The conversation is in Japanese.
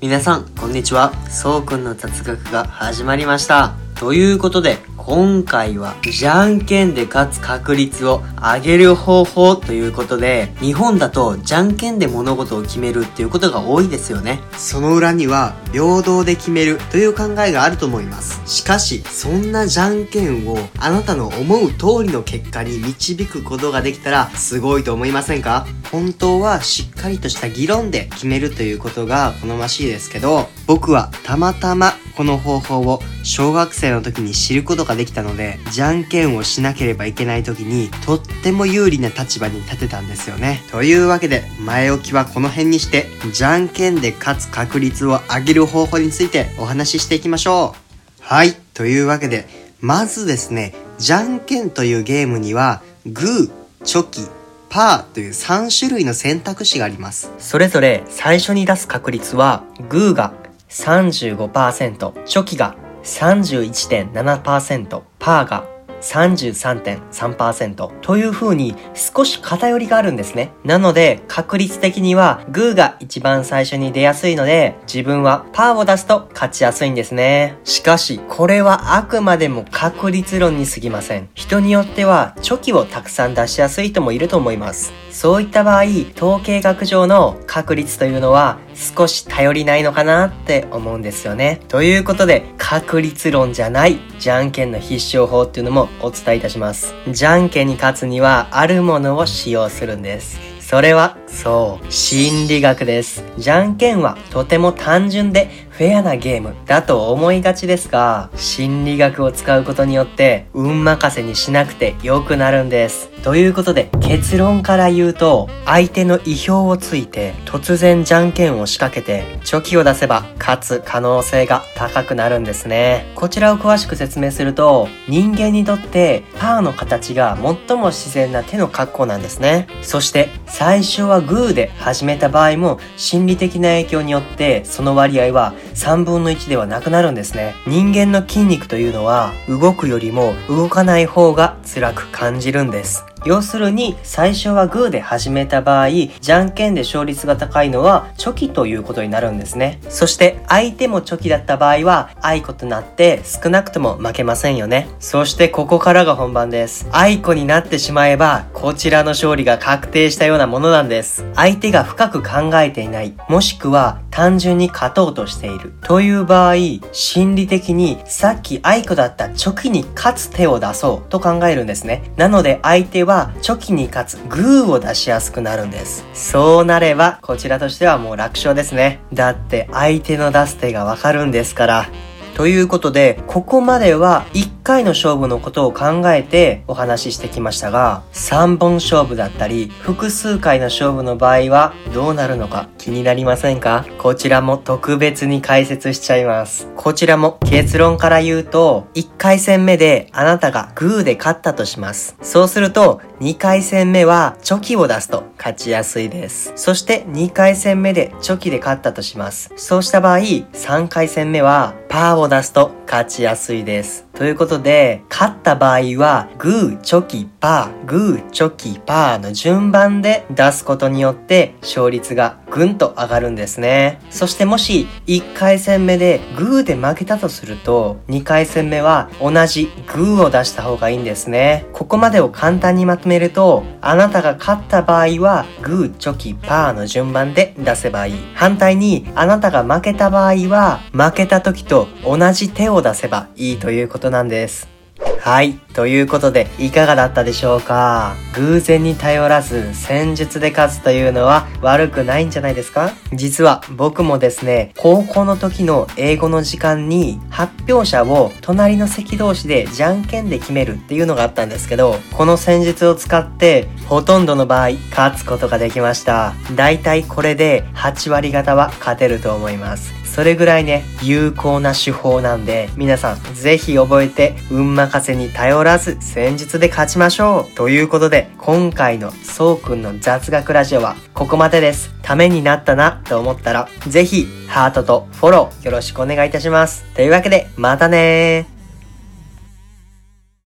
皆さん、こんにちは。そうくんの雑学が始まりました。ということで、今回は、じゃんけんで勝つ確率を上げる方法ということで、日本だとじゃんけんで物事を決めるっていうことが多いですよね。その裏には、平等で決めるという考えがあると思います。しかし、そんなじゃんけんをあなたの思う通りの結果に導くことができたら、すごいと思いませんか？本当はしっかりとした議論で決めるということが好ましいですけど、僕はたまたまこの方法を小学生の時に知ることができたので、じゃんけんをしなければいけない時に、とっても有利な立場に立てたんですよね。というわけで、前置きはこの辺にして、じゃんけんで勝つ確率を上げる方法についてお話ししていきましょう。はい。というわけで、まずですね、じゃんけんというゲームには、グー、チョキ、パーという3種類の選択肢があります。それぞれ最初に出す確率は、グーが35%、チョキが31.7%、パーが33.3%という風に少し偏りがあるんですね。なので確率的にはグーが一番最初に出やすいので自分はパーを出すと勝ちやすいんですね。しかしこれはあくまでも確率論に過ぎません。人によってはチョキをたくさん出しやすい人もいると思います。そういった場合、統計学上の確率というのは少し頼りないのかなって思うんですよね。ということで、確率論じゃないじゃんけんの必勝法っていうのもお伝えいたします。じゃんけんに勝つにはあるものを使用するんです。それは、そう、心理学です。じゃんけんはとても単純でフェアなゲームだと思いがちですが、心理学を使うことによって運任せにしなくて良くなるんです。ということで結論から言うと、相手の意表をついて突然じゃんけんを仕掛けてチョキを出せば勝つ可能性が高くなるんですね。こちらを詳しく説明すると、人間にとってパーの形が最も自然な手の格好なんですね。そして最初はグーで始めた場合も心理的な影響によってその割合は3分の1ではなくなるんですね。人間の筋肉というのは動くよりも動かない方が辛く感じるんです。要するに最初はグーで始めた場合、じゃんけんで勝率が高いのはチョキということになるんですね。そして相手もチョキだった場合は、あいことなって少なくとも負けませんよね。そしてここからが本番です。あいこになってしまえば、こちらの勝利が確定したようなものなんです。相手が深く考えていない、もしくは単純に勝とうとしている。という場合、心理的にさっき愛子だったチョキに勝つ手を出そうと考えるんですね。なので相手はチョキに勝つグーを出しやすくなるんです。そうなれば、こちらとしてはもう楽勝ですね。だって相手の出す手がわかるんですから。ということで、ここまでは1回の勝負のことを考えてお話ししてきましたが、3本勝負だったり、複数回の勝負の場合はどうなるのか気になりませんか？こちらも特別に解説しちゃいます。こちらも結論から言うと、1回戦目であなたがグーで勝ったとします。そうすると、2回戦目はチョキを出すと勝ちやすいです。そして2回戦目でチョキで勝ったとします。そうした場合、3回戦目はパーを出すと勝ちやすいです。ということで、勝った場合は、グー、チョキ、パー、グー、チョキ、パーの順番で出すことによって勝率がぐんと上がるんですね。そしてもし1回戦目でグーで負けたとすると、2回戦目は同じグーを出した方がいいんですね。ここまでを簡単にまとめると、あなたが勝った場合は、グー、チョキ、パーの順番で出せばいい。反対に、あなたが負けた場合は、負けた時と同じ手を出せばいいということなんです。はい。ということで、いかがだったでしょうか？偶然に頼らず戦術で勝つというのは悪くないんじゃないですか？実は僕もですね、高校の時の英語の時間に発表者を隣の席同士でじゃんけんで決めるっていうのがあったんですけど、この戦術を使ってほとんどの場合勝つことができました。だいたいこれで8割方は勝てると思います。それぐらいね、有効な手法なんで、皆さんぜひ覚えて、運任せに頼らず戦術で勝ちましょうということで、今回のそうくんの雑学ラジオはここまでです。ためになったなと思ったら、ぜひハートとフォローよろしくお願いいたします。というわけで、またねー。